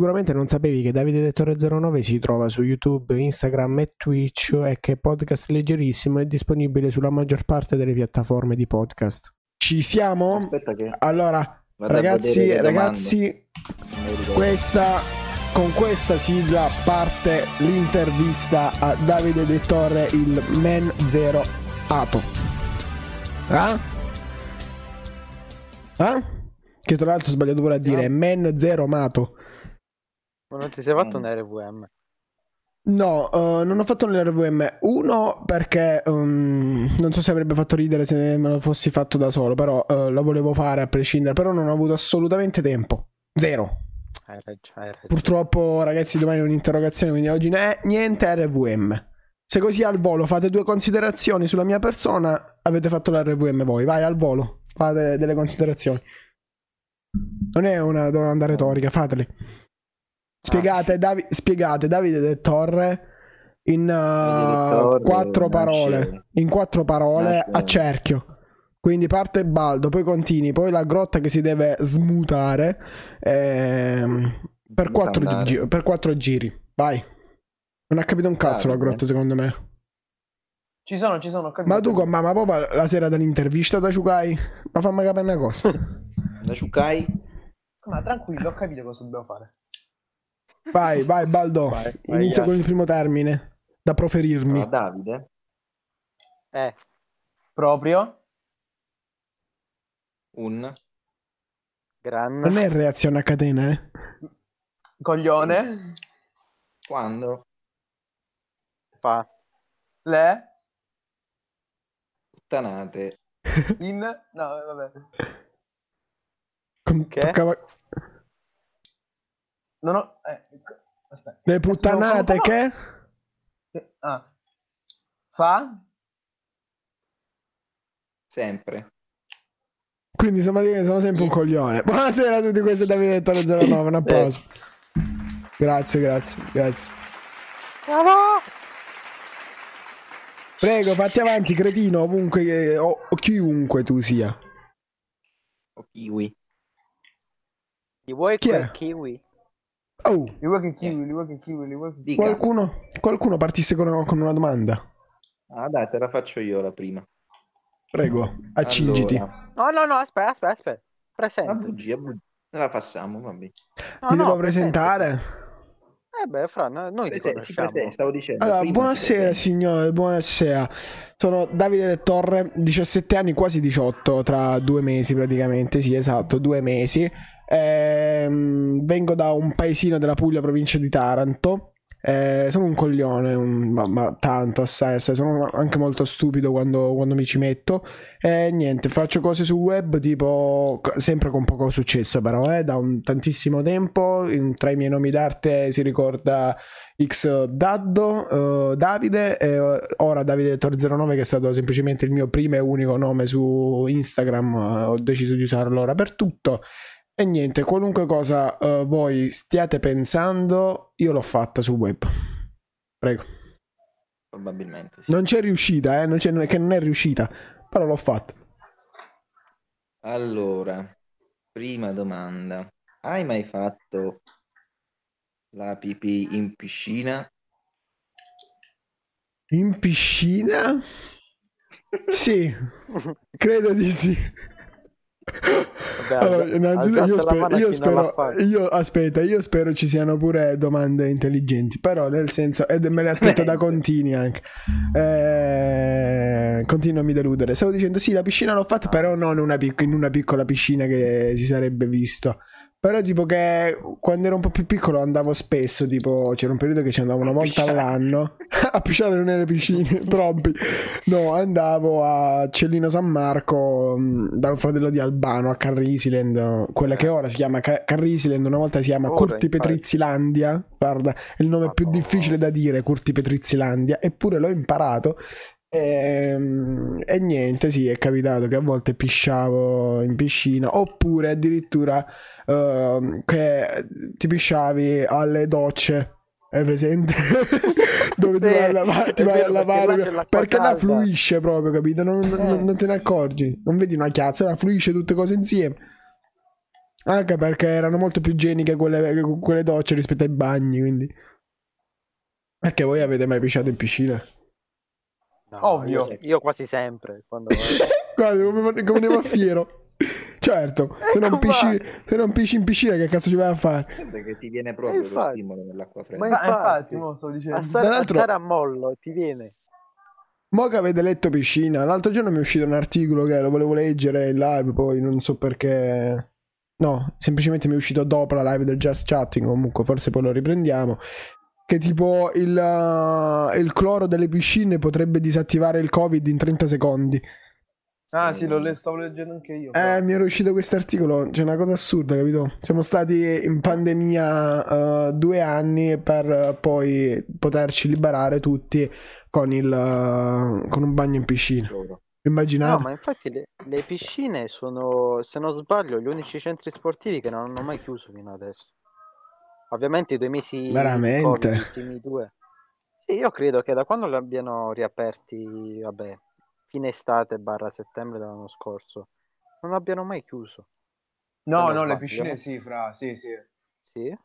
Sicuramente non sapevi che Davide Dettore 09 si trova su YouTube, Instagram e Twitch e che podcast leggerissimo è disponibile sulla maggior parte delle piattaforme di podcast. Ci siamo? Aspetta che... Allora, vado ragazzi, ragazzi, questa con questa sigla parte l'intervista a Davide De Torre, il Man Zero Ato. Ah? Ah? Che tra l'altro ho sbagliato pure a dire Man Zero Mato. Ma non ti sei fatto Mm. un RVM? No, eh, non ho fatto l'RVM. Uno perché um, non so se avrebbe fatto ridere se me lo fossi fatto da solo, però eh, lo volevo fare a prescindere, però non ho avuto assolutamente tempo. Zero. Hai ragione, hai ragione. Purtroppo, ragazzi, domani è un'interrogazione, quindi oggi ne- niente RVM. Se così al volo fate due considerazioni sulla mia persona, avete fatto l'RVM voi. Vai al volo, fate delle considerazioni. Non è una domanda retorica, fatele. Spiegate, Davi- spiegate Davide De Torre in uh, Torre quattro parole. In quattro parole nasce- a cerchio. Quindi parte Baldo, poi continui, poi la grotta che si deve smutare ehm, per, quattro gi- per quattro giri. Vai. Non ha capito un cazzo la Davide. grotta, secondo me. Ci sono, ci sono, ho capito. Ma tu con mamma papà la sera dell'intervista da Ciucai? Ma fammi capire una cosa. Da Shukai? Ma tranquillo, ho capito cosa dobbiamo fare. Vai, vai Baldo. Vai, vai, Inizia con il primo termine da proferirmi. Ah, Davide? Eh, Proprio? Un? gran. Non è reazione a catena, eh? Coglione? Quando? Fa. Le? Puttanate. In? No, vabbè. Con- Che? toccava- Non ho... Eh, aspetta. Le puttanate che? Ah. Fa? Sempre. Quindi insomma io sono sempre un coglione. Buonasera a tutti, questo è Davide Toro 09, un applauso. Grazie, grazie, grazie. Prego, fatti avanti, cretino, ovunque o, o chiunque tu sia. O kiwi. Li vuoi Chi quel è? kiwi? Oh, Li vuoi che kiwi, li vuoi che kiwi, li vuoi che... Dica. qualcuno, qualcuno partisse con, con una domanda. Ah, dai, te la faccio io la prima. Prego, accingiti. Allora, No, no, no, aspetta, aspetta, aspetta. Presente. bugia, a bugia. Ne la passiamo, vabbè. No, Mi no, devo presente. presentare? Eh beh, Fra, no- noi ti presenta, stavo dicendo. Allora, buonasera signore, buonasera. Sono Davide De Torre, 17 anni, quasi 18, tra due mesi praticamente, sì esatto, due mesi. Ehm, vengo da un paesino della Puglia, provincia di Taranto. Eh, sono un coglione, un- ma, ma tanto, assai, assai. Sono anche molto stupido quando, quando mi ci metto. E niente, faccio cose sul web, tipo, sempre con poco successo però, eh, da un tantissimo tempo. In- tra i miei nomi d'arte si ricorda X Daddo, eh, Davide, e eh, ora Davide Tor 09 che è stato semplicemente il mio primo e unico nome su Instagram, eh, ho deciso di usarlo ora per tutto. E niente, qualunque cosa eh, voi stiate pensando, io l'ho fatta sul web. Prego. Probabilmente, sì. Non c'è riuscita, eh, non c'è, che non è riuscita, però l'ho fatta. Allora, prima domanda. Hai mai fatto la pipì in piscina? In piscina? Sì, credo di sì. Vabbè, Allora, innanzitutto io a io spero, io, aspetta, io spero ci siano pure domande intelligenti, però nel senso, e me le aspetto da contini anche. Eh, continua a mi deludere. Stavo dicendo sì, la piscina l'ho fatta, però non una pic- in una piccola piscina che si sarebbe visto. Però tipo che quando ero un po' più piccolo andavo spesso, tipo c'era un periodo che ci andavo una volta all'anno a pisciare nelle piscine, troppi. No, andavo a Cellino San Marco mh, dal fratello di Albano a Carrisiland, quella che ora si chiama Ca- Carrisiland, una volta si chiama Ora, Curti infatti. Petrizilandia. Guarda, è il nome più Madonna. difficile da dire, Curti Petrizilandia, eppure l'ho imparato. Ehm, E, niente, sì, è capitato che a volte pisciavo in piscina, oppure addirittura ehm, che ti pisciavi alle docce. Hai presente? Dove ti Sì, vai a lavare, ti è vai vero, a perché lavare perché là calda. fluisce proprio, capito? Non, non- Eh. non te ne accorgi, non vedi una chiazza, là fluisce tutte cose insieme. Anche perché erano molto più igieniche quelle, quelle docce rispetto ai bagni, quindi. Perché voi avete mai pisciato in piscina? No, Ovvio. Io, io quasi sempre. Quando... Guarda come, come andiamo a fiero. Certo, se non, Ecco pisci, male. se non pisci in piscina, che cazzo ci vai a fare? Che ti viene proprio lo infatti. stimolo dell'acqua fredda. Ma Ma infatti, infatti, mo sto dicendo. A stare, a stare a mollo ti viene. Mo che avete letto piscina, l'altro giorno mi è uscito un articolo che lo volevo leggere in live, poi non so perché. No, semplicemente mi è uscito dopo la live del Just Chatting, comunque forse poi lo riprendiamo. Che tipo il, uh, il cloro delle piscine potrebbe disattivare il Covid in 30 secondi. Ah, sì, lo stavo leggendo anche io. Eh, mi era uscito questo articolo, c'è una cosa assurda, capito? Siamo stati in pandemia uh, due anni per uh, poi poterci liberare tutti con, il, uh, con un bagno in piscina. Loro. Immaginate? No, ma infatti le, le piscine sono, se non sbaglio, gli unici centri sportivi che non hanno mai chiuso fino adesso. Ovviamente i due mesi Veramente? Covid, i primi due. Sì, io credo che da quando li abbiano riaperti, vabbè, fine estate barra settembre dell'anno scorso, non abbiano mai chiuso. No, no, le sbaglio. piscine sì, fra, sì, sì. Sì?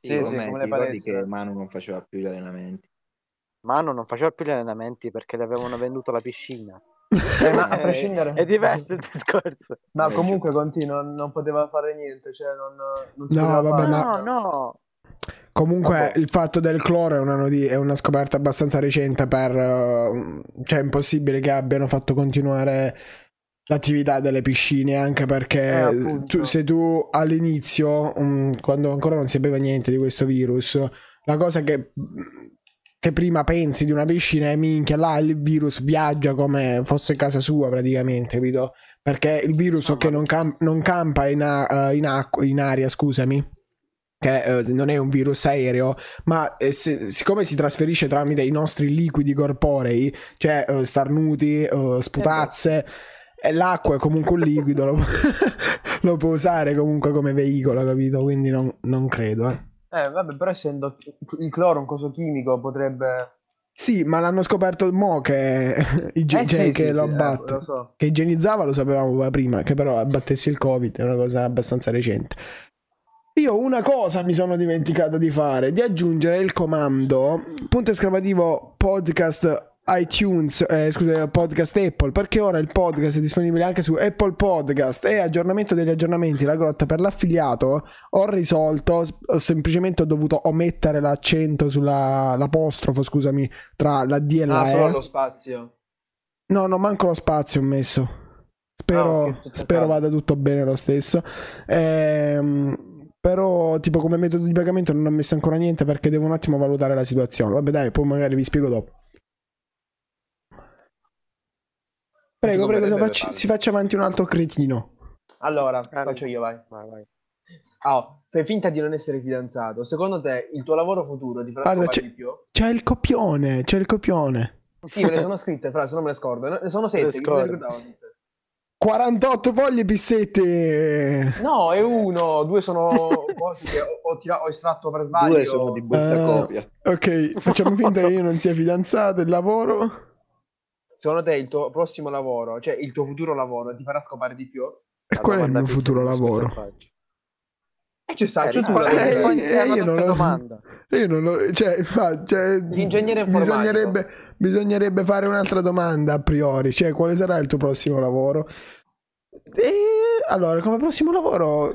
Sì, Sì, sì, come le palestre. che Manu non faceva più gli allenamenti. Manu non faceva più gli allenamenti perché le avevano venduto la piscina. Eh, ma a Eh, prescindere... È diverso il discorso. Ma Eh, comunque Conti non, poteva fare niente, cioè non, non No, vabbè, fare. ma- No, no. Comunque Vabbè. il fatto del cloro è una, è una scoperta abbastanza recente per... uh, cioè è impossibile che abbiano fatto continuare l'attività delle piscine anche perché Eh, tu- se tu all'inizio, um, quando ancora non si sapeva niente di questo virus, la cosa che, che prima pensi di una piscina è minchia, là il virus viaggia come fosse casa sua praticamente, capito? Perché il virus ok ma- non, cam- non campa in, a- eh, in acqua- in aria, scusami, che eh, non è un virus aereo, ma eh, se- siccome si trasferisce tramite i nostri liquidi corporei, cioè eh, starnuti, eh, sputazze, e l'acqua è comunque un liquido, lo, lo può usare comunque come veicolo, capito? Quindi non, non credo. eh. Eh, vabbè, però essendo il cloro un coso chimico potrebbe... Sì, ma l'hanno scoperto mo che, igie- Eh, cioè, sì, che sì, lo sì, eh, abbatte. lo so. Che igienizzava lo sapevamo prima, che però abbattesse il Covid è una cosa abbastanza recente. Io una cosa mi sono dimenticato di fare, di aggiungere il comando punto esclamativo podcast iTunes, eh, scusa, podcast Apple, perché ora il podcast è disponibile anche su Apple Podcast e aggiornamento degli aggiornamenti, la grotta per l'affiliato ho risolto, ho semplicemente ho dovuto omettere l'accento sulla l'apostrofo, scusami, tra la D e la Ah, E. solo lo spazio. No, non manco lo spazio ho messo. Spero, Ah, spero vada tutto bene lo stesso. Ehm, però, tipo, come metodo di pagamento non ho messo ancora niente perché devo un attimo valutare la situazione. Vabbè, dai, poi magari vi spiego dopo. Prego, Non prego, dovrebbe si faccia, farlo. si faccia avanti un altro cretino. Allora, Ah, faccio io, vai. Vai, vai. Ah, fai finta di non essere fidanzato. Secondo te il tuo lavoro futuro ti farà Guarda, scopare c'è- di più? C'è il copione, c'è il copione. Sì, me le sono scritte, fra, se non me le scordo. Ne sono sette, le che ricordavo tutte. 48 foglie pissetti. No, è uno, due sono cose che ho, ho tira- ho estratto per sbaglio. Due sono di buttacopia. Ok, facciamo finta che io non sia fidanzato. Il lavoro. Secondo te il tuo prossimo lavoro, cioè il tuo futuro lavoro, ti farà scopare di più? E qual è il mio futuro lavoro? E ci sta, Eh, ci rispondi- eh, rispondi eh, io non lo- domanda. Io non lo. Cioè, fa- cioè, L'ingegnere informatico. bisognerebbe, bisognerebbe fare un'altra domanda a priori. Cioè, quale sarà il tuo prossimo lavoro? E, allora, come prossimo lavoro,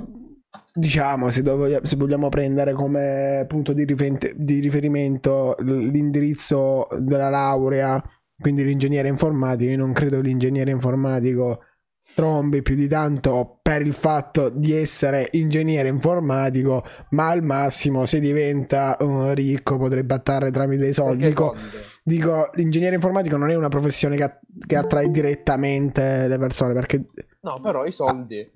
diciamo, se, dov- se vogliamo prendere come punto di, rifen- di riferimento l'indirizzo della laurea, quindi l'ingegnere informatico, io non credo che l'ingegnere informatico trombi più di tanto per il fatto di essere ingegnere informatico, ma al massimo se diventa uh, ricco potrebbe attrarre tramite i soldi. Dico, dico, l'ingegnere informatico non è una professione che, che attrae direttamente le persone, perché No, però i soldi.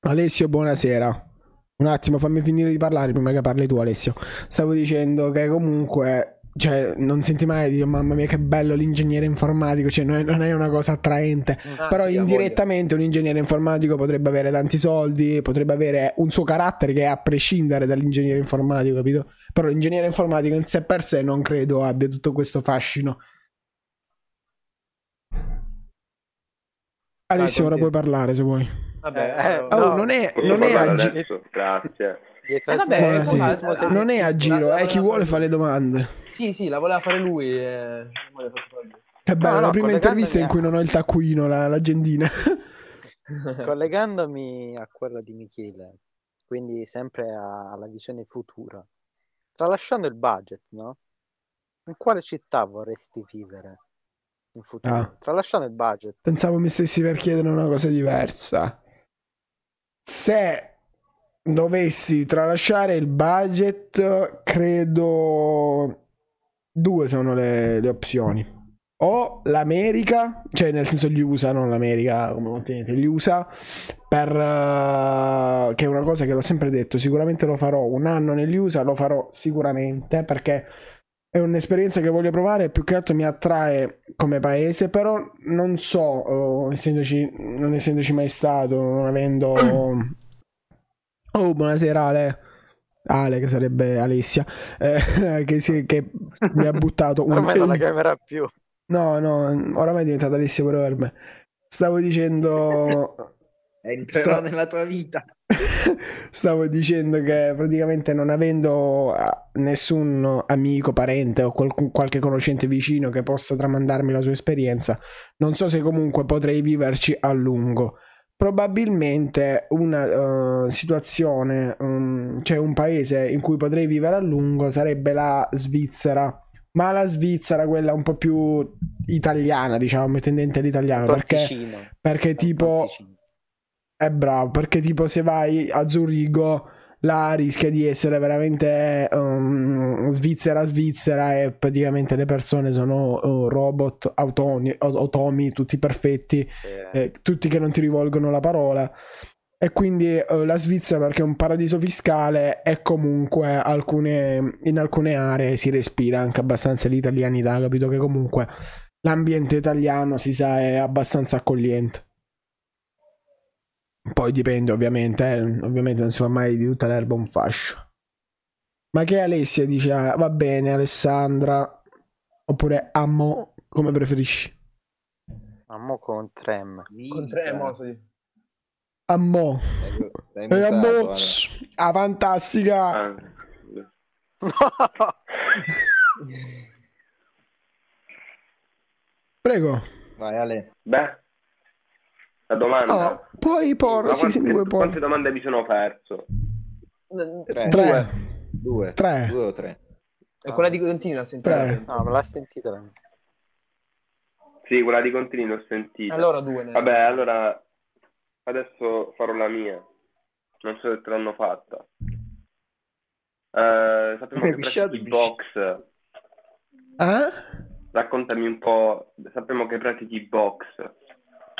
Alessio, buonasera. Un attimo, fammi finire di parlare prima che parli tu, Alessio. Stavo dicendo che comunque, cioè, non senti mai dire, mamma mia, che bello l'ingegnere informatico, cioè, non è, non è una cosa attraente. Ah, Però indirettamente un ingegnere informatico potrebbe avere tanti soldi, potrebbe avere un suo carattere che è a prescindere dall'ingegnere informatico, capito? Però l'ingegnere informatico in sé per sé non credo abbia tutto questo fascino. Alessio, ora puoi parlare se vuoi. Vabbè, Eh, eh, Oh, no. non è, non è parlare a gi- adesso? Grazie. Dietro Eh, vabbè, Eh, sì. qua- sei- Non è a giro, è chi la- vuole fare le domande. Sì, sì, la voleva fare lui. E... lui. Che bello, No, no, la prima intervista in cui non ho il taccuino, la- l'agendina. Collegandomi a quella di Michele, quindi sempre a- alla visione futura, tralasciando il budget, no? In quale città vorresti vivere in futuro? Ah. Tralasciando il budget, Pensavo mi stessi per chiedere una cosa diversa. Se dovessi tralasciare il budget, credo due sono le, le opzioni. O l'America, cioè nel senso gli USA, non l'America come continente, gli USA, per, eh, che è una cosa che l'ho sempre detto, sicuramente lo farò un anno negli USA, lo farò sicuramente perché è un'esperienza che voglio provare, più che altro mi attrae come paese, però non so, oh, essendoci, non essendoci mai stato, non avendo... Oh, buonasera Ale. Ale, che sarebbe Alessia, eh, che, si- che mi ha buttato un... ormai non la chiamerà più. No, no, oramai è diventata Alessia pure per me. Stavo dicendo... Entrerò Sta- nella tua vita. Stavo dicendo che praticamente non avendo eh, nessun amico, parente o qualcun- qualche conoscente vicino che possa tramandarmi la sua esperienza, non so se comunque potrei viverci a lungo. Probabilmente una eh, situazione, um, cioè un paese in cui potrei vivere a lungo sarebbe la Svizzera, ma la Svizzera quella un po' più italiana, diciamo, tendente all'italiano, perché, perché tipo è bravo, perché tipo se vai a Zurigo là rischia di essere veramente um, Svizzera Svizzera e praticamente le persone sono uh, robot, autoni, automi, tutti perfetti, Eh, eh, tutti che non ti rivolgono la parola. E quindi eh, la Svizzera perché è un paradiso fiscale e comunque alcune, in alcune aree si respira anche abbastanza l'italianità, capito che comunque l'ambiente italiano si sa è abbastanza accogliente. Poi dipende ovviamente, eh, ovviamente non si fa mai di tutta l'erba un fascio. Ma che Alessia dice, ah, va bene Alessandra, oppure amo, come preferisci? Ma mo con Trem. Con tre mosso di- Ammo. Stai- stai E mutato, ammo. Ah, fantastica. Ah, Prego. Vai Ale. beh, la domanda. Oh, puoi porre, Ma sì, sì, mi quante, puoi quante domande mi sono perso? Tre. Tre. Due. Tre. Due o tre. E quella di continua a sentire. Tre. No, me l'ha sentita. la- Sì, quella di continui l'ho sentita. Allora due. ne- Vabbè, allora adesso farò la mia. Non so se te l'hanno fatta. Eh, sappiamo che pratichi pisci- box. Eh? Raccontami un po'. Sappiamo che pratichi box.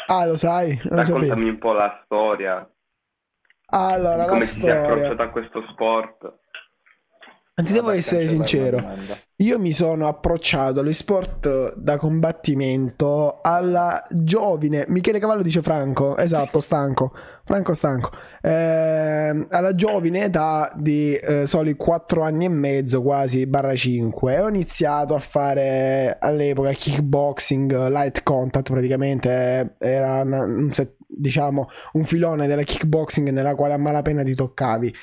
Ah, lo sai, non lo sapevo. Raccontami un po' la storia. Allora, di la come ti sei approcciato storia. a questo sport. Anzi, devo essere sincero. Io mi sono approcciato agli sport da combattimento alla giovine. Michele Cavallo dice Franco, esatto, stanco. Franco stanco. Ehm, alla giovine età di eh, soli 4 anni e mezzo, quasi barra 5. Ho iniziato a fare all'epoca kickboxing, light contact praticamente. Era una- un set- diciamo un filone della kickboxing nella quale a malapena ti toccavi.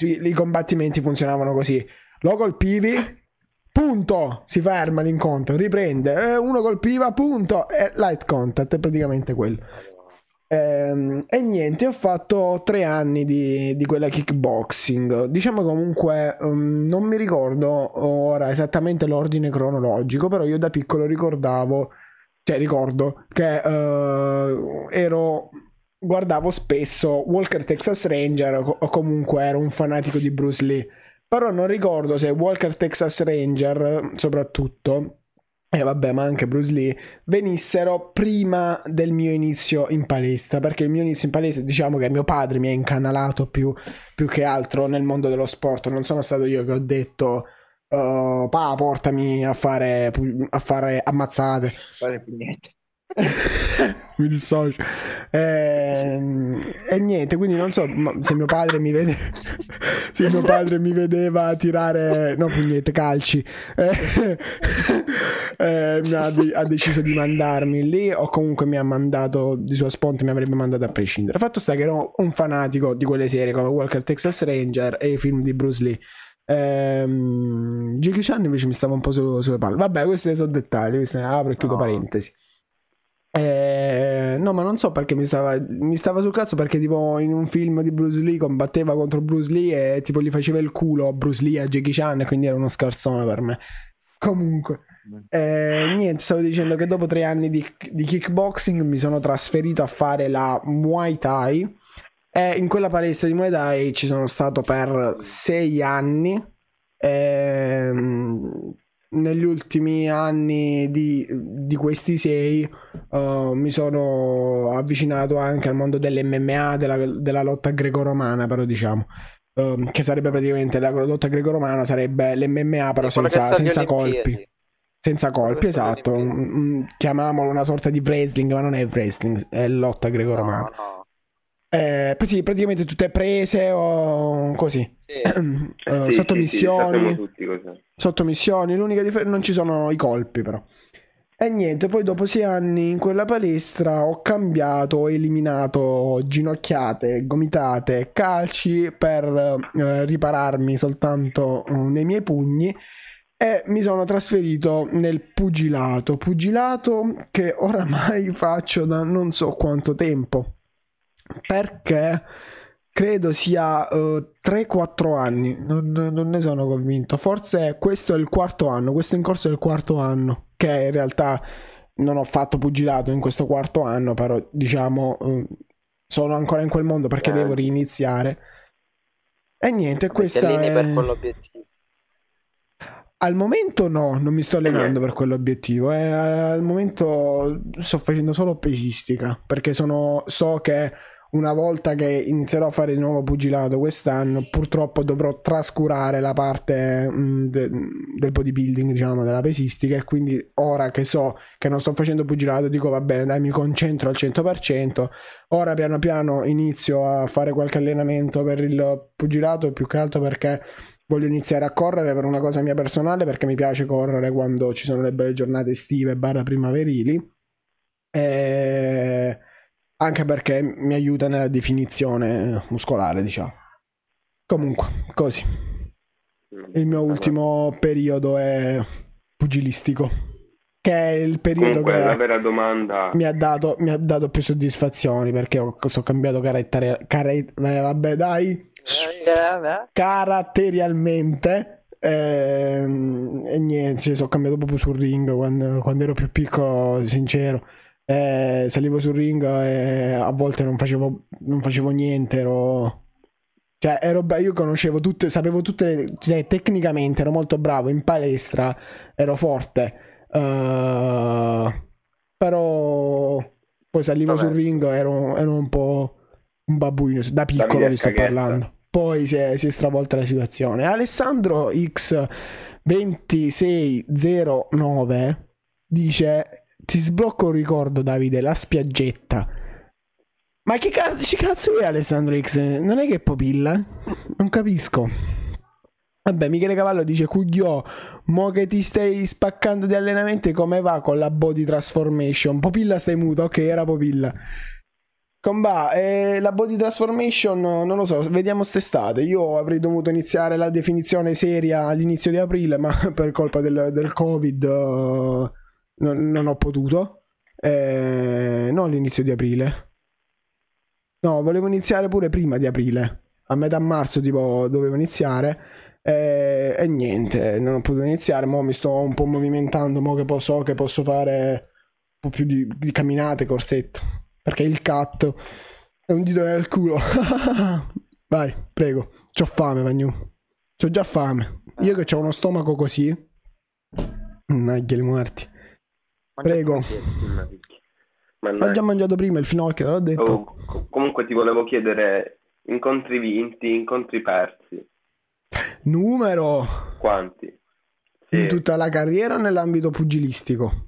I combattimenti funzionavano così. Lo colpivi, punto, si ferma l'incontro, riprende, eh, uno colpiva, punto, e light contact, è praticamente quello. Ehm, e niente, ho fatto tre anni di, di quella kickboxing. Diciamo comunque, um, non mi ricordo ora esattamente l'ordine cronologico, però io da piccolo ricordavo, cioè ricordo che eh, ero guardavo spesso Walker Texas Ranger o comunque ero un fanatico di Bruce Lee. Però non ricordo se Walker Texas Ranger, soprattutto, e vabbè, ma anche Bruce Lee, venissero prima del mio inizio in palestra. Perché il mio inizio in palestra, diciamo che mio padre mi ha incanalato più, più che altro nel mondo dello sport. Non sono stato io che ho detto. "Oh, pa, portami a fare, a fare ammazzate. Fare pugnette. mi dissocio. Ehm, E, niente, quindi non so se mio padre mi vede, se mio padre mi vedeva tirare, no, niente, calci, eh, eh, mi ha, de- ha deciso di mandarmi lì o comunque mi ha mandato di sua sponte, mi avrebbe mandato a prescindere. Fatto sta che ero un fanatico di quelle serie come Walker Texas Ranger e i film di Bruce Lee. Ehm, Jackie Chan invece mi stava un po' su- sulle palle. Vabbè, questi sono dettagli, questi ne apro e chiudo No. parentesi. Eh, no, ma non so perché mi stava, mi stava sul cazzo perché tipo in un film di Bruce Lee combatteva contro Bruce Lee e tipo gli faceva il culo a Bruce Lee a Jackie Chan quindi era uno scarsone per me. Comunque, eh, niente, stavo dicendo che dopo tre anni di, di kickboxing mi sono trasferito a fare la Muay Thai e in quella palestra di Muay Thai ci sono stato per sei anni. Ehm, negli ultimi anni di, di questi sei uh, mi sono avvicinato anche al mondo dell'MMA, della, della lotta greco-romana, però diciamo. um, che sarebbe praticamente la lotta greco-romana sarebbe l'MMA però senza, senza colpi senza colpi esatto. Mm, mm, chiamiamolo una sorta di wrestling ma non è wrestling è lotta greco-romana No, no. Eh, sì, praticamente tutte prese o così. Sì. Eh, Sì, sottomissioni sì, sottomissioni, l'unica differenza non ci sono i colpi però. E niente, poi dopo sei anni in quella palestra ho cambiato, ho eliminato ginocchiate, gomitate, calci per eh, ripararmi soltanto eh, nei miei pugni e mi sono trasferito nel pugilato, pugilato che oramai faccio da non so quanto tempo perché credo sia eh, 3-4 anni, non, non ne sono convinto. Forse questo è il quarto anno, questo in corso è il quarto anno, che in realtà non ho fatto pugilato in questo quarto anno, però diciamo eh, sono ancora in quel mondo perché Eh. devo riniziare. E niente, questa è... per quell'obiettivo. Al momento no, non mi sto allenando per quell'obiettivo. eh, al momento sto facendo solo pesistica perché sono, so che una volta che inizierò a fare di nuovo pugilato quest'anno, purtroppo dovrò trascurare la parte mh, de- del bodybuilding, diciamo, della pesistica. E quindi ora che so che non sto facendo pugilato, dico va bene, dai, mi concentro al 100%. Ora piano piano inizio a fare qualche allenamento per il pugilato, più che altro perché voglio iniziare a correre per una cosa mia personale perché mi piace correre quando ci sono le belle giornate estive barra primaverili e anche perché mi aiuta nella definizione muscolare diciamo. Comunque così. Il mio ultimo periodo è pugilistico che è il periodo Comunque, la che vera domanda... mi ha dato, mi ha dato più soddisfazioni perché ho, ho cambiato carattere, care- eh, vabbè dai. Caratterialmente ehm, e niente sono cambiato proprio sul ring quando, quando ero più piccolo sincero eh, salivo sul ring e a volte non facevo, non facevo niente ero cioè ero bra- io conoscevo tutte sapevo tutte le, cioè, tecnicamente ero molto bravo in palestra ero forte eh, però poi salivo Vabbè. sul ring ero, ero un po' un babbuino da piccolo vi sto Caghetta. parlando poi si è, si è stravolta la situazione Alessandro X2609 dice ti sblocco un ricordo Davide la spiaggetta ma che cazzo, che cazzo è Alessandro X? Non è che è popilla? Non capisco. Vabbè, Michele Cavallo dice Cugliò, mo che ti stai spaccando di allenamenti, come va con la body transformation? Popilla stai muto, ok, era Popilla. Comba, eh, la body transformation non lo so, vediamo st'estate. Io avrei dovuto iniziare la definizione seria all'inizio di aprile, ma per colpa del, del Covid eh, non, non ho potuto. Eh, non all'inizio di aprile. No, volevo iniziare pure prima di aprile. A metà marzo, tipo, dovevo iniziare. E, e niente, non ho potuto iniziare. Mo mi sto un po' movimentando. Mo che so che posso fare un po' più di, di camminate, corsetto. Perché il cat è un dito nel culo. Vai, prego. C'ho fame, Vagnu. C'ho già fame. Io che ho uno stomaco così. Nagli morti. Prego. Ho già mangiato prima il finocchio, l'ho detto. Oh, co- comunque ti volevo chiedere incontri vinti, incontri persi. Numero Quanti? in Sì, tutta la carriera o nell'ambito pugilistico?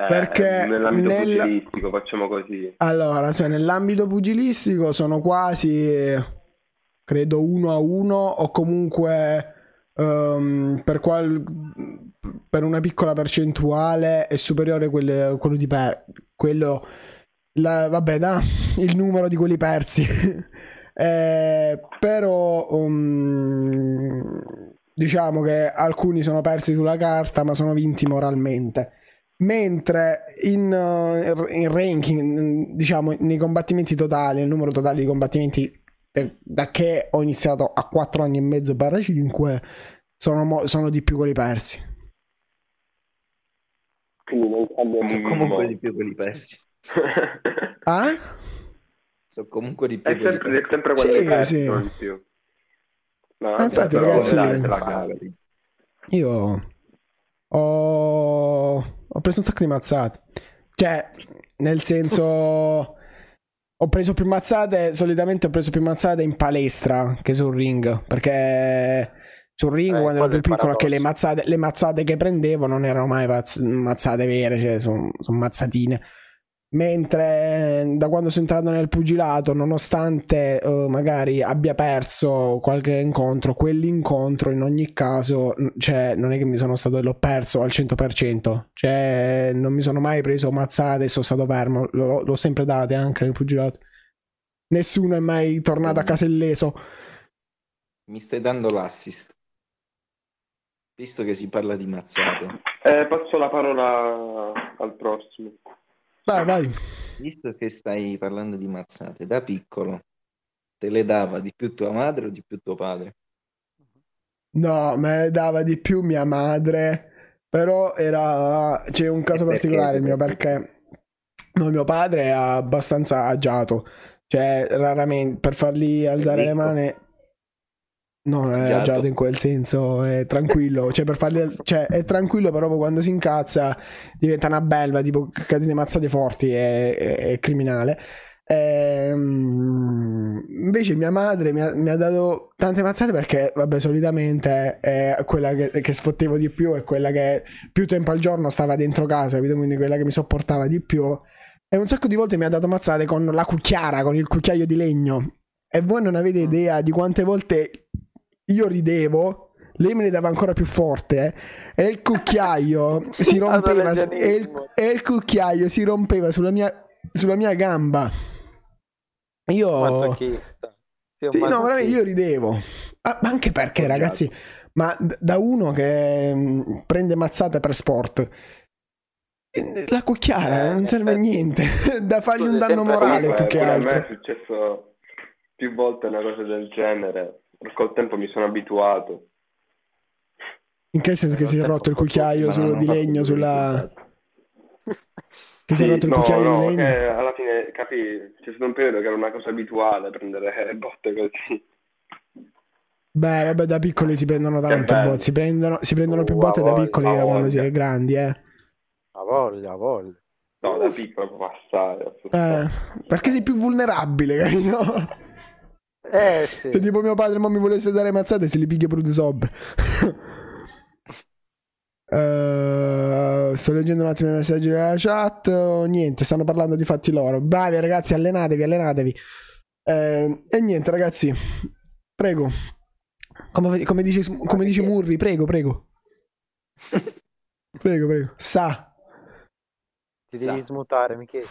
Eh, Perché nell'ambito nel- pugilistico facciamo così. Allora, cioè, nell'ambito pugilistico sono quasi, credo, uno a uno o comunque ehm, per, qual- per una piccola percentuale è superiore quelle- quello di per- quello, la- vabbè, da, il numero di quelli persi. Eh, però um, diciamo che alcuni sono persi sulla carta ma sono vinti moralmente. Mentre in, eh, in ranking, diciamo, nei combattimenti totali, il numero totale di combattimenti da che ho iniziato a 4 anni e mezzo barra 5 sono, sono di più quelli persi. Quindi non cambia Sono un comunque di più quelli persi. Ah? Sono comunque di più È quelli sempre, è sempre quello Sì, che persi, sì. non di più. No, Ma infatti, però, ragazzi, dai, cavi. Io ho, ho preso un sacco di mazzate. Cioè, nel senso, ho preso più mazzate. Solitamente ho preso più mazzate in palestra che sul ring. Perché sul ring, Eh, quando ero più piccolo, che le mazzate, le mazzate che prendevo non erano mai pazz- mazzate vere, cioè sono mazzatine. Mentre eh, da quando sono entrato nel pugilato, nonostante eh, magari abbia perso qualche incontro, quell'incontro in ogni caso, cioè, non è che mi sono stato l'ho perso al 100%, cioè non mi sono mai preso mazzate e sono stato fermo, l'ho, l'ho sempre date anche nel pugilato. Nessuno è mai tornato a casa illeso. Mi stai dando l'assist. Visto che si parla di mazzate. Eh, passo la parola al prossimo. Vai, vai. Visto che stai parlando di mazzate, da piccolo te le dava di più tua madre o di più tuo padre? No, me ne dava di più mia madre, però era... c'è un caso perché? particolare il mio perché no, mio padre è abbastanza agiato, cioè raramente per fargli alzare le mani... No, è Agiato? agiato in quel senso, è tranquillo, cioè per fargli... cioè è tranquillo però quando si incazza diventa una belva, tipo catene mazzate forti, è, è- è criminale. Ehm, invece mia madre mi ha, mi ha dato tante mazzate perché, vabbè, solitamente è quella che, che sfottevo di più, è quella che più tempo al giorno stava dentro casa, capito? Quindi quella che mi sopportava di più. E un sacco di volte mi ha dato mazzate con la cucchiara, con il cucchiaio di legno. E voi non avete idea di quante volte io ridevo, lei me ne dava ancora più forte, eh, e il cucchiaio si rompeva, e il, e il cucchiaio si rompeva sulla mia, sulla mia gamba. Io... Masochista. Sì, Sì, no, veramente io ridevo. Ah, ma anche perché, Appoggiato. ragazzi, ma da uno che mh, prende mazzate per sport, eh, la cucchiara Eh, non serve a niente, da fargli un danno morale più che pure a me altro. è successo più volte una cosa del genere. Col tempo mi sono abituato. In che senso che si è rotto il cucchiaio ma su- non ho di legno sulla... Che si è rotto il no, cucchiaio no, di legno? alla fine capì, c'è stato un periodo che era una cosa abituale prendere botte così. Beh, vabbè, da piccoli si prendono tante botte, si prendono, si prendono più Uh, botte da voglia, piccoli che da quando si è grandi, eh. A voglia, a voglia. No, da piccolo proprio assai. Eh, perché sei più vulnerabile, capito? Eh sì. Se tipo mio padre mo mi volesse dare mazzate, se li piglia pure di sobre. Eh, sto leggendo un attimo i messaggi della chat. Oh, niente, stanno parlando di fatti loro. Bravi ragazzi, allenatevi, allenatevi. Eh, e niente, ragazzi, prego. Come, come dice, come dice Murri, prego, prego. Prego, prego. Sa. Ti Sa. devi smutare, Michele.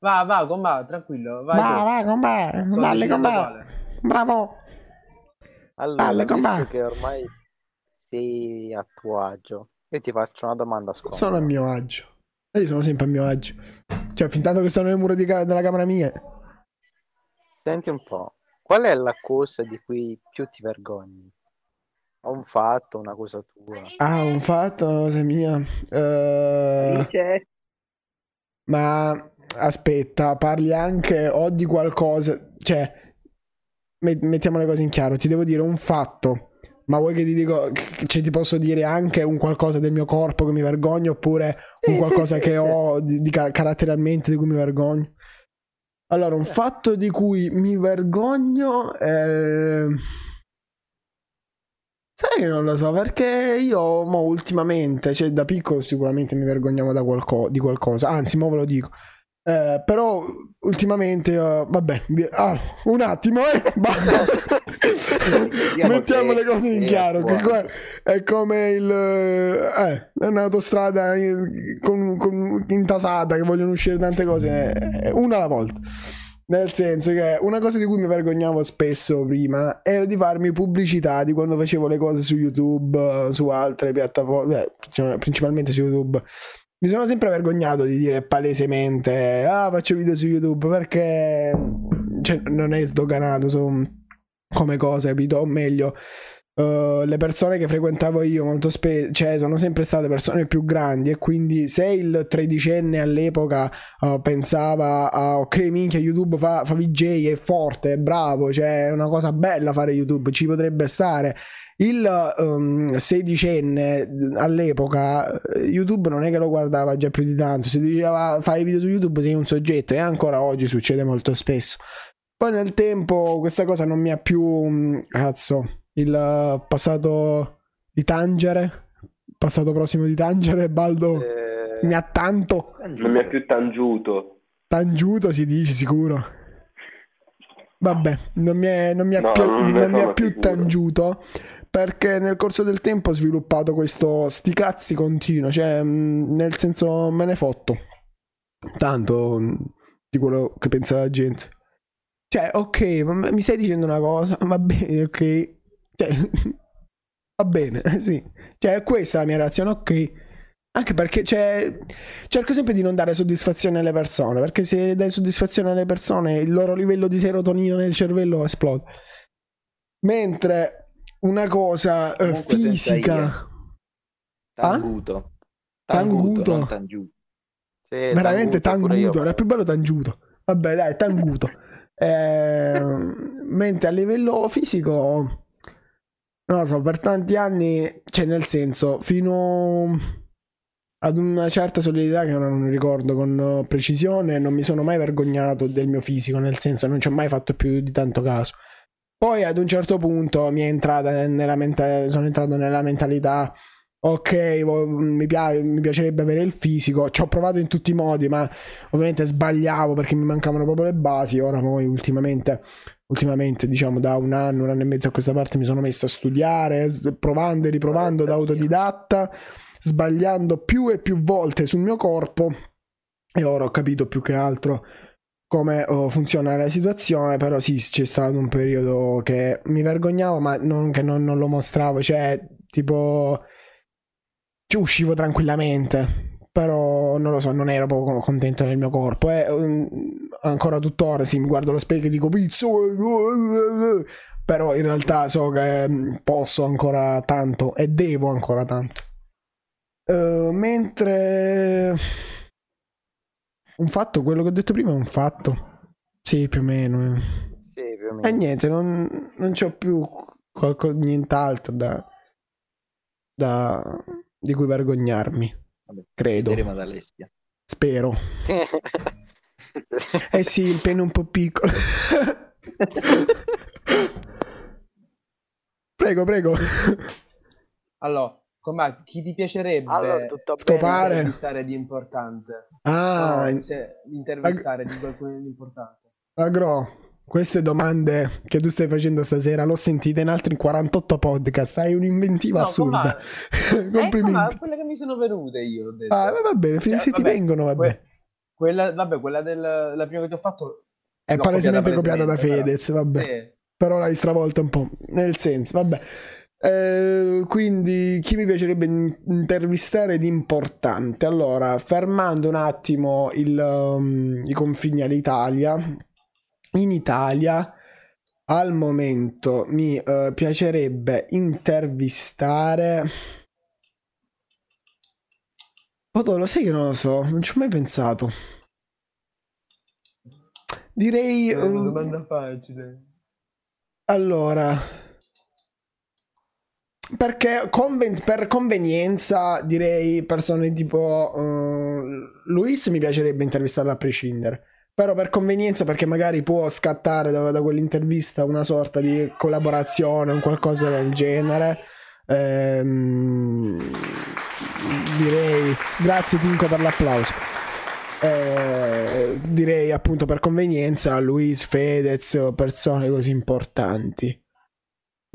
Va, va, va, tranquillo. Vai, Va, tu. va. Sto Dalle me. quale. Bravo. Allora, Palle con visto che ormai sei a tuo agio, io ti faccio una domanda scomoda. Sono a mio agio. E io sono sempre a mio agio. Cioè, fin tanto che sono nel muro di ca- della camera mia. Senti un po', qual è la cosa di cui più ti vergogni? O un fatto, una cosa tua? Ah, un fatto, una cosa mia. Eh, ma aspetta, parli anche o di qualcosa. Cioè, met- mettiamo le cose in chiaro. Ti devo dire un fatto. Ma vuoi che ti dico, cioè ti posso dire anche un qualcosa del mio corpo che mi vergogno oppure Sì, un qualcosa sì, che sì. ho di, di ca- caratterialmente di cui mi vergogno? Allora, un fatto di cui mi vergogno è... Sai che non lo so, perché io mo ultimamente, cioè da piccolo sicuramente mi vergognavo da qualco- di qualcosa, anzi, mo ve lo dico. Eh, però ultimamente, eh, vabbè, ah, un attimo, eh, Diciamo mettiamo le cose in chiaro. È come il, eh, è un'autostrada in- con, con- intasata che vogliono uscire tante cose, eh, una alla volta. Nel senso che una cosa di cui mi vergognavo spesso prima era di farmi pubblicità di quando facevo le cose su YouTube, eh, su altre piattaforme, principalmente su YouTube. Mi sono sempre vergognato di dire palesemente, ah, faccio video su YouTube perché cioè, non è sdoganato su- come cosa, capito? O meglio, eh, le persone che frequentavo io molto spesso, cioè, sono sempre state persone più grandi e quindi se il tredicenne all'epoca eh, pensava a ok minchia YouTube fa, fa VJ è forte è bravo cioè è una cosa bella fare YouTube ci potrebbe stare. Il ehm, sedicenne all'epoca eh, YouTube non è che lo guardava già più di tanto si diceva fai video su YouTube sei un soggetto. E ancora oggi succede molto spesso. Poi nel tempo questa cosa non mi ha più cazzo il eh, passato di tangere passato prossimo di tangere Baldo Eh, mi ha tanto Non mi ha più tangiuto. Tangiuto si dice sicuro. Vabbè, non mi, è- non mi ha No, più, non non mi più tangiuto perché nel corso del tempo ho sviluppato questo sti cazzi continuo, cioè mh, nel senso me ne fotto tanto mh, di quello che pensa la gente. Cioè, ok, ma mi stai dicendo una cosa, va bene, ok. Cioè, va bene, sì. Cioè, è questa la mia reazione, ok. Anche perché cioè, cerco sempre di non dare soddisfazione alle persone, perché se dai soddisfazione alle persone il loro livello di serotonina nel cervello esplode. Mentre una cosa eh, Comunque fisica... Tanguto. Tanguto. non tangiuto. sì, veramente Tanguto, tanguto, era più bello tangiuto. Vabbè, dai, tanguto. Eh, mentre a livello fisico, non lo so, per tanti anni, cioè nel senso, fino ad una certa solidità che non ricordo con precisione, non mi sono mai vergognato del mio fisico, nel senso, non ci ho mai fatto più di tanto caso. Poi ad un certo punto mi è entrata nella menta- sono entrato nella mentalità ok, mi, pia- mi piacerebbe avere il fisico, ci ho provato in tutti i modi, ma ovviamente sbagliavo perché mi mancavano proprio le basi. Ora poi ultimamente, ultimamente diciamo da un anno, un anno e mezzo a questa parte mi sono messo a studiare, provando e riprovando da autodidatta, sbagliando più e più volte sul mio corpo. E ora ho capito più che altro come oh, funziona la situazione, però sì, c'è stato un periodo che mi vergognavo, ma non che non, non lo mostravo, cioè tipo ci uscivo tranquillamente, però non lo so, non ero proprio contento del mio corpo. E um, ancora tuttora sì, mi guardo allo specchio e dico pizzo, però in realtà so che mm, posso ancora tanto e devo ancora tanto. Eh, mentre un fatto, quello che ho detto prima è un fatto. Sì, più o meno. eh. Sì, più o E meno. niente, non, non c'ho più qualco- nient'altro da, da- di cui vergognarmi. Vabbè, Credo, spero. Eh sì, il pene un po' piccolo. prego, prego. Allora, com'è? chi ti piacerebbe allora, Scopare. intervistare di importante? Ah, No, se- intervistare di qualcuno di importante. Agro, queste domande che tu stai facendo stasera l'ho sentite in altri 48 podcast. Hai un'inventiva No, assurda. Eh, Complimenti. ma quelle che mi sono venute io, ho detto. Ah, va bene, Cioè, se ti vengono, vabbè. Que- quella, vabbè, quella del, la prima che ti ho fatto È palesemente copiata da Fedez, vabbè. però. Sì. Però l'hai stravolta un po'. Nel senso, vabbè. Eh, quindi chi mi piacerebbe in- intervistare di importante? Allora, fermando un attimo il, um, i confini all'Italia, in Italia al momento mi eh, piacerebbe intervistare. Odò, lo sai che non lo so, non ci ho mai pensato. Direi. È una eh, domanda facile. allora, perché conven- per convenienza direi persone tipo eh, Luis mi piacerebbe intervistarla a prescindere. Però per convenienza, perché magari può scattare da, da quell'intervista una sorta di collaborazione o qualcosa del genere. Ehm, direi grazie Tinko per l'applauso. Eh, direi appunto per convenienza Luis Fedez, persone così importanti.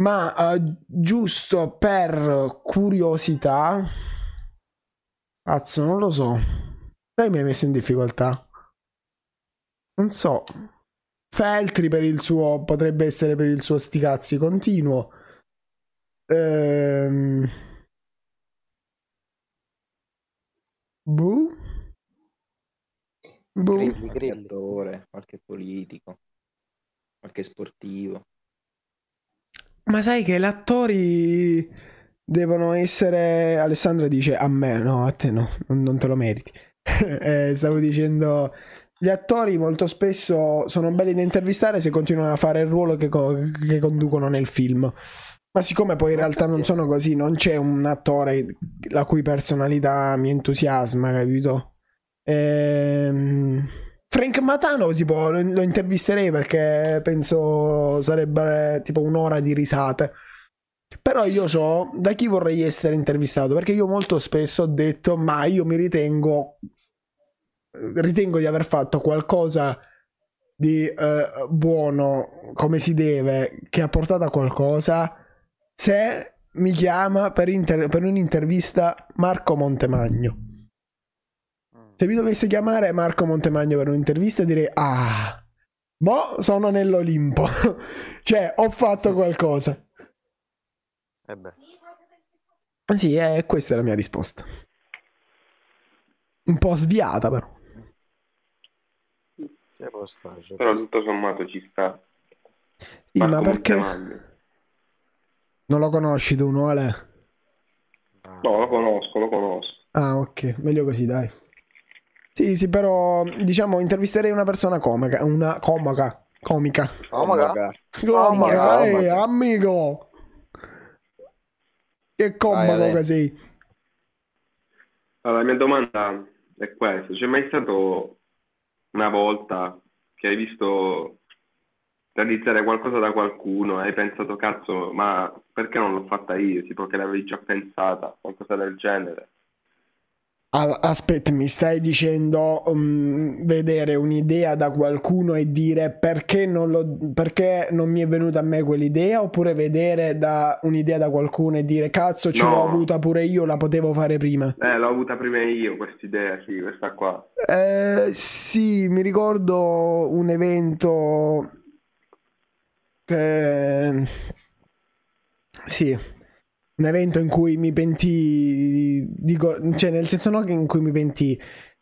Ma eh, giusto per curiosità, cazzo, non lo so. Sai, mi hai messo in difficoltà. Non so. Feltri per il suo potrebbe essere per il suo sticazzi continuo. Ehm... Boh. Boh. Grilli, Qualche grilli. attore, qualche politico, qualche sportivo. Ma sai che gli attori devono essere. Alessandro dice a me, no, a te no, non, non te lo meriti. Eh, stavo dicendo. Gli attori molto spesso sono belli da intervistare se continuano a fare il ruolo che, co- che conducono nel film. Ma siccome poi in realtà non sono così, non c'è un attore la cui personalità mi entusiasma, capito? Ehm, Frank Matano, tipo, lo, intervisterei perché penso sarebbe tipo un'ora di risate. Però io so da chi vorrei essere intervistato, perché io molto spesso ho detto, ma io mi ritengo, ritengo di aver fatto qualcosa di eh, buono, come si deve, che ha portato a qualcosa, se mi chiama per, inter- per un'intervista Marco Montemagno. Mm. Se mi dovesse chiamare Marco Montemagno per un'intervista direi ah, boh, sono nell'Olimpo. cioè, ho fatto qualcosa. Eh beh, Sì, eh, questa è la mia risposta. Un po' sviata però. può Però tutto sommato ci sta. Sì, ma Marco perché Montemagno. Non lo conosci tu, no Ale? stare. No, lo conosco, lo conosco. Ah, ok, meglio così, dai. Sì, sì, però diciamo intervisterei una persona comica, una comica, comica. Comoca? Comica, eh, comica. amico. Che comico che sei. Allora, la mia domanda è questa. C'è mai stato una volta che hai visto realizzare qualcosa da qualcuno hai pensato, cazzo, ma perché non l'ho fatta io? Tipo che l'avevi già pensata, qualcosa del genere. Aspetta, mi stai dicendo mm, vedere un'idea da qualcuno e dire perché non, lo- perché non mi è venuta a me quell'idea? Oppure vedere da un'idea da qualcuno e dire cazzo ce No. l'ho avuta pure io, la potevo fare prima? Eh, l'ho avuta prima io quest'idea, sì, questa qua. Eh, sì, mi ricordo un evento che... Sì, un evento in cui mi pentii, dico, cioè nel senso no che in cui mi pentii,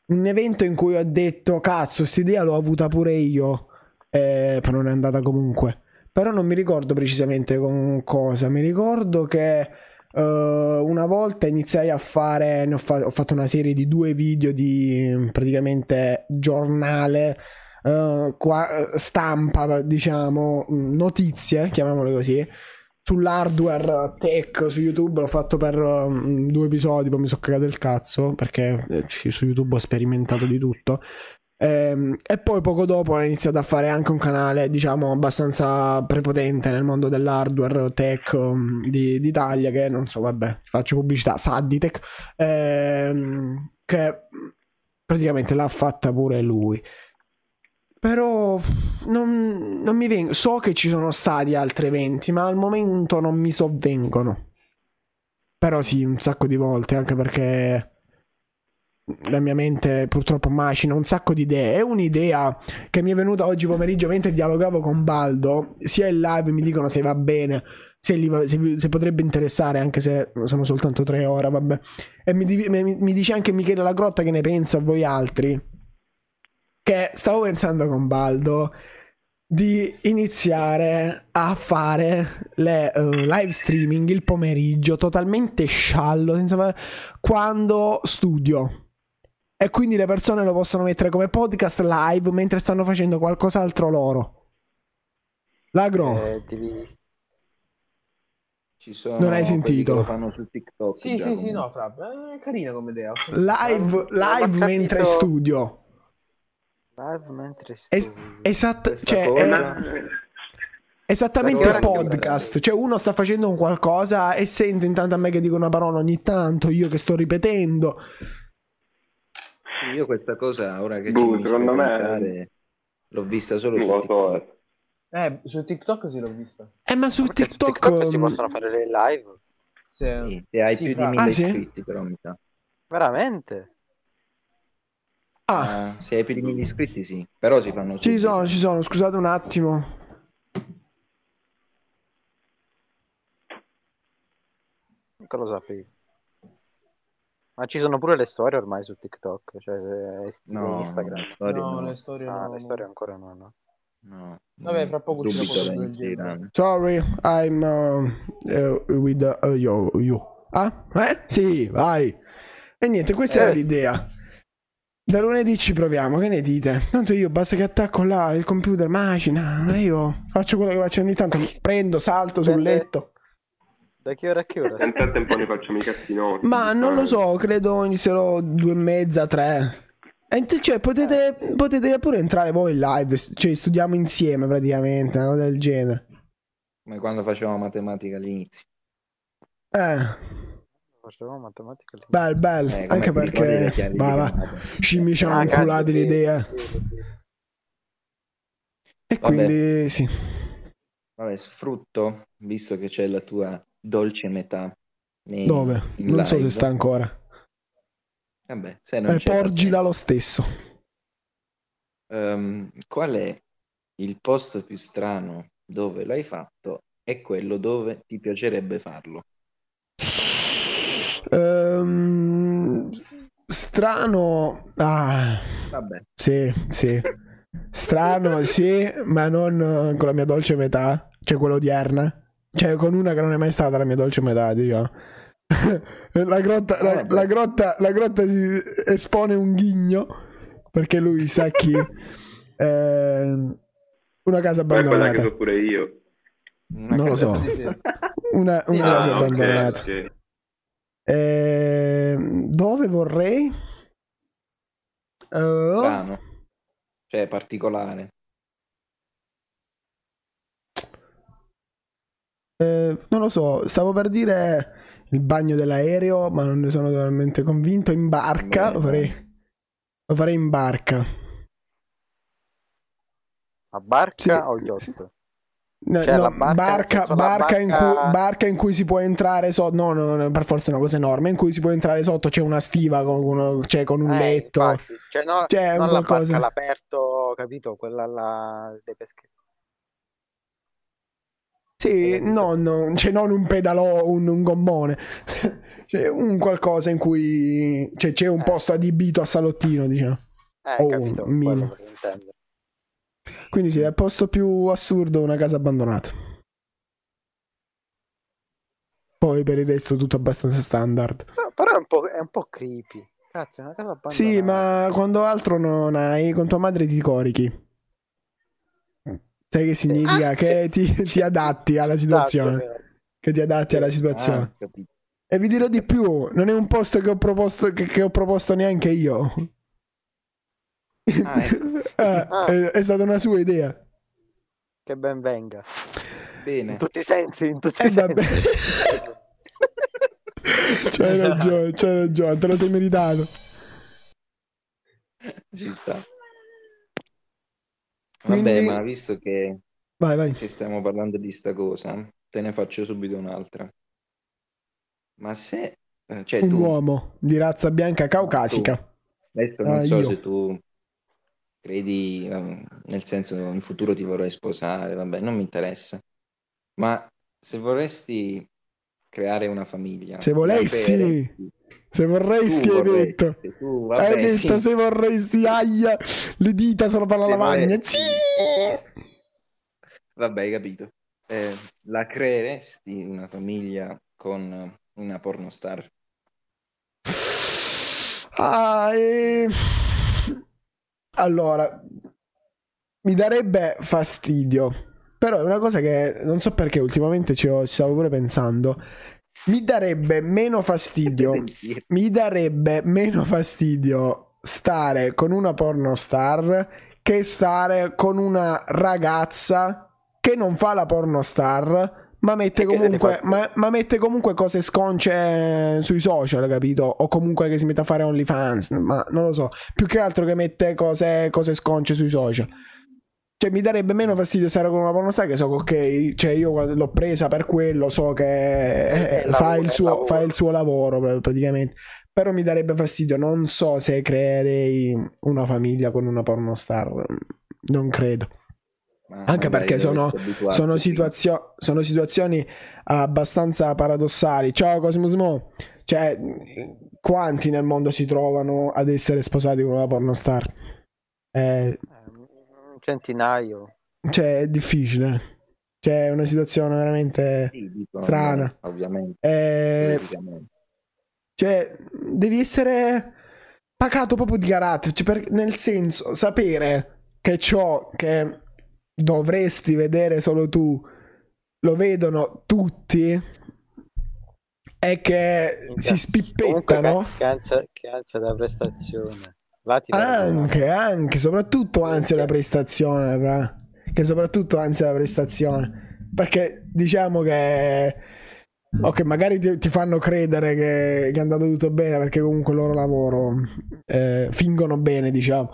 un evento in cui ho detto cazzo, quest'idea l'ho avuta pure io, eh, poi non è andata comunque. Però non mi ricordo precisamente con cosa, mi ricordo che eh, una volta iniziai a fare, ho, fa- ho fatto una serie di due video di praticamente giornale, eh, qua- stampa, diciamo, mh, notizie, chiamiamole così, sull'hardware tech su YouTube. L'ho fatto per um, due episodi, poi mi sono cagato il cazzo perché eh, su YouTube ho sperimentato di tutto. Ehm, e poi poco dopo ho iniziato a fare anche un canale, diciamo, abbastanza prepotente nel mondo dell'hardware tech um, di- d'Italia, che non so, vabbè, faccio pubblicità, Sadditech, ehm, che praticamente l'ha fatta pure lui. Però non, non mi vengono. So che ci sono stati altri eventi, ma al momento non mi sovvengono. Però sì, un sacco di volte, anche perché la mia mente purtroppo macina un sacco di idee. È un'idea che mi è venuta oggi pomeriggio mentre dialogavo con Baldo. Sia in live mi dicono se va bene, se, va- se- se potrebbe interessare, anche se sono soltanto tre ore, vabbè. E mi, mi- mi dice anche Michele La Grotta che ne pensa a voi altri. Che stavo pensando con Baldo di iniziare a fare le eh, live streaming il pomeriggio totalmente sciallo senza fare- quando studio e quindi le persone lo possono mettere come podcast live mentre stanno facendo qualcos'altro loro l'agro Eh, devi- Ci sono Non hai sentito? che lo fanno su TikTok. Sì, già, sì, sì, comunque. no, Fra, è carina come idea. live, live mentre capito. studio Live mentre Es- esatto cioè cosa- è- Esattamente podcast. Cioè, uno sta facendo un qualcosa e sente intanto a me che dico una parola ogni tanto, io che sto ripetendo. Io questa cosa, ora che Boh, ci mi secondo me- pensare, l'ho vista solo su. TikTok. eh. Su TikTok sì l'ho visto. Eh, ma su Perché su TikTok. TikTok si mm, possono fare le live? Sì. Sì, se hai Sì, più fra- di mille Ah, sì? iscritti, però mi sa. Veramente? Ah, Ah, se hai più di iscritti, sì. Però si fanno ci subito. sono, ci sono. Scusate un attimo. Che lo sapevo. Ma ci sono pure le storie ormai su TikTok, cioè stile No, Instagram. storie no, no. le storie Ah, no. le storie ancora no, no. No, Vabbè, fra poco uscirà del genere. inserirà. Sorry, I'm uh, uh, with uh, you, you. Ah? Eh? Sì, vai. E niente, questa Eh. era l'idea. Da lunedì ci proviamo, che ne dite? Tanto io basta che attacco là il computer, macina, io faccio quello che faccio ogni tanto, prendo, salto sul letto. Da che ora a che ora? Nel frattempo ne facciamo i cazzinotti. Ma non lo so, credo inizierò due e mezza, tre. E cioè, potete, potete pure entrare voi in live, cioè studiamo insieme praticamente, una cosa del genere. Come quando facevamo matematica all'inizio. Eh, Facevamo matematica lì. bel, bel, Eh, anche perché... chiavi di Va, va. chiamata? Scimmi ci Ah, hanno cazzo, inculati sì, l'idea. E Vabbè. quindi sì. Vabbè, sfrutto, visto che c'è la tua dolce metà. nei- Dove? in Non so se live. sta ancora. Vabbè, se non Eh, c'è porgila lo stesso. Ehm, qual è il posto più strano dove l'hai fatto e quello dove ti piacerebbe farlo? Ehm, strano. Ah, Vabbè, sì, sì. Strano, sì, ma non eh, con la mia dolce metà. Cioè, quello odierna. Cioè, con una che non è mai stata la mia dolce metà, diciamo. La grotta, la, la grotta, la grotta si espone un ghigno perché lui sa chi. Ehm, una casa Ma è quella che abbandonata. so pure io. una Non lo so. Una, una ah, casa abbandonata. ok. Ehm, dove vorrei? Eh, Strano, cioè particolare. eh, non lo so, stavo per dire il bagno dell'aereo, ma non ne sono totalmente convinto. In barca, Beh, lo farei, lo farei in barca. A barca Sì, o yacht? sì. No, Cioè, no, barca, barca, barca in cui, barca in cui si può entrare sotto. No, no, no, per forza è una cosa enorme. In cui si può entrare sotto. C'è una stiva con, uno- cioè, con un Eh, letto. infatti. Cioè, no, Cioè, non la barca all'aperto, capito? Quella là dei peschetti. Sì, non, non- cioè non un pedalò, un, un gommone, cioè un qualcosa in cui cioè, c'è un Eh. posto adibito a salottino, diciamo. Eh, Oh, capito? Quello per intendere. Quindi sì, è il posto più assurdo una casa abbandonata. Poi per il resto tutto abbastanza standard. Però, però è, un po', è un po' creepy. Cazzo, è una casa abbandonata. Sì, ma quando altro non hai, con tua madre ti corichi. Sai che significa? Ah, che ti, ti adatti alla sta, situazione. più o meno. Che ti adatti alla Ah, situazione. capito. E vi dirò di più, non è un posto che ho proposto, che, che ho proposto neanche io. Ah. Eh, è, è stata una sua idea. Che ben venga. Bene. In tutti i sensi, in tutti Eh, i sensi. vabbè. c'hai ragione, c'hai ragione, te lo sei meritato. Ci sta. Quindi- Vabbè, ma visto che, Vai, vai. che stiamo parlando di sta cosa, te ne faccio subito un'altra. Ma se, eh, cioè Un tu, uomo di razza bianca caucasica. adesso non Ah, so io. se tu credi, eh, nel senso in futuro ti vorrei sposare, vabbè, non mi interessa. Ma se vorresti creare una famiglia, Se volessi, creeresti? Se vorresti, hai vorresti, detto. tu, vabbè, hai detto sì. se vorresti, aia, le dita sono per la Se lavagna. Sì. Vabbè, hai capito. Eh, la creeresti una famiglia con una pornostar? Ah, e... Allora, mi darebbe fastidio. Però è una cosa che non so perché ultimamente ci, ho- ci stavo pure pensando. Mi darebbe meno fastidio. Mi darebbe meno fastidio stare con una pornostar che stare con una ragazza che non fa la pornostar, ma mette, comunque, fa- ma, ma mette comunque cose sconce sui social, capito? O comunque che si mette a fare OnlyFans, ma non lo so. Più che altro che mette cose, cose sconce sui social. Cioè, mi darebbe meno fastidio stare con una pornostar che so che, ok, cioè io quando l'ho presa per quello, so che eh, fa, lavoro, il è suo, lavoro. fa il suo lavoro pr- praticamente. Però mi darebbe fastidio, non so se creerei una famiglia con una pornostar, non credo. Anche perché sono, sono, situazio- sono situazioni abbastanza paradossali. Ciao Cosmos Mo. Cioè, quanti nel mondo si trovano ad essere sposati con una pornostar? Eh, Eh, un centinaio. cioè, è difficile. Cioè, è una situazione veramente Sì, dico, strana. eh, ovviamente. Eh, teoricamente. Cioè, devi essere pacato proprio di carattere. Cioè, per- nel senso, sapere che ciò che dovresti vedere solo tu lo vedono tutti e che Minchia. si spippettano. che, che ansia, che ansia da prestazione. Anche, anche, soprattutto ansia da prestazione, fra. Che soprattutto ansia da prestazione. Perché diciamo che. Ok, magari ti, ti fanno credere che, che è andato tutto bene perché comunque il loro lavoro eh, fingono bene, diciamo.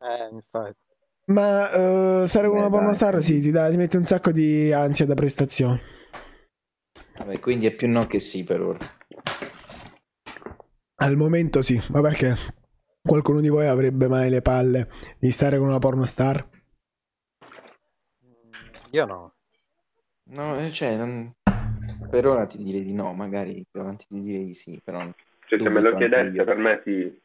Eh, infatti. Ma stare con Beh, una pornostar sì, ti, dà, ti mette un sacco di ansia da prestazione. Vabbè, quindi è più no che sì per ora. Al momento sì, ma perché qualcuno di voi avrebbe mai le palle di stare con una pornostar? Io no. No, eh, cioè, non- per ora ti direi di no, magari più avanti ti direi di sì, però Cioè, se me lo io. per me sì.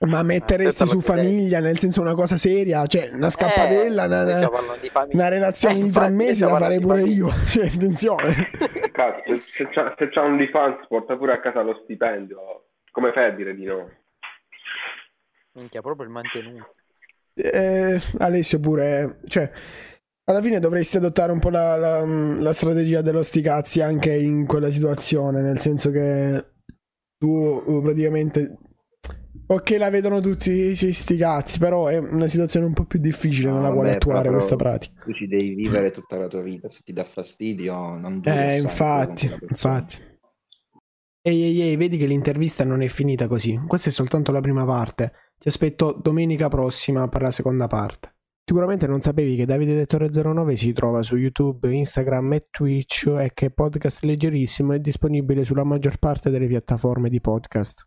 Ma metteresti aspetta, su famiglia, nel senso una cosa seria, cioè una Eh, una, noi una- una relazione Eh, di tre mesi la farei pure io, cioè attenzione. Cazzo, se, c'ha, se c'ha un OnlyFans porta pure a casa lo stipendio. Come fai a dire di no? Minchia, proprio il mantenuto. Eh, Alessio pure, cioè alla fine dovresti adottare un po' la, la- la strategia dello sti cazzi anche in quella situazione, nel senso che tu uh, praticamente... Ok, la vedono tutti ci sti cazzi, però è una situazione un po' più difficile No, nella quale attuare questa pratica. tu ci devi vivere tutta la tua vita. Se ti dà fastidio, non duri Eh, infatti, infatti. Ehi, ehi, ehi, vedi che l'intervista non è finita così. Questa è soltanto la prima parte. Ti aspetto domenica prossima per la seconda parte. Sicuramente non sapevi che Davide Dettore 09 si trova su YouTube, Instagram e Twitch e che podcast leggerissimo è disponibile sulla maggior parte delle piattaforme di podcast.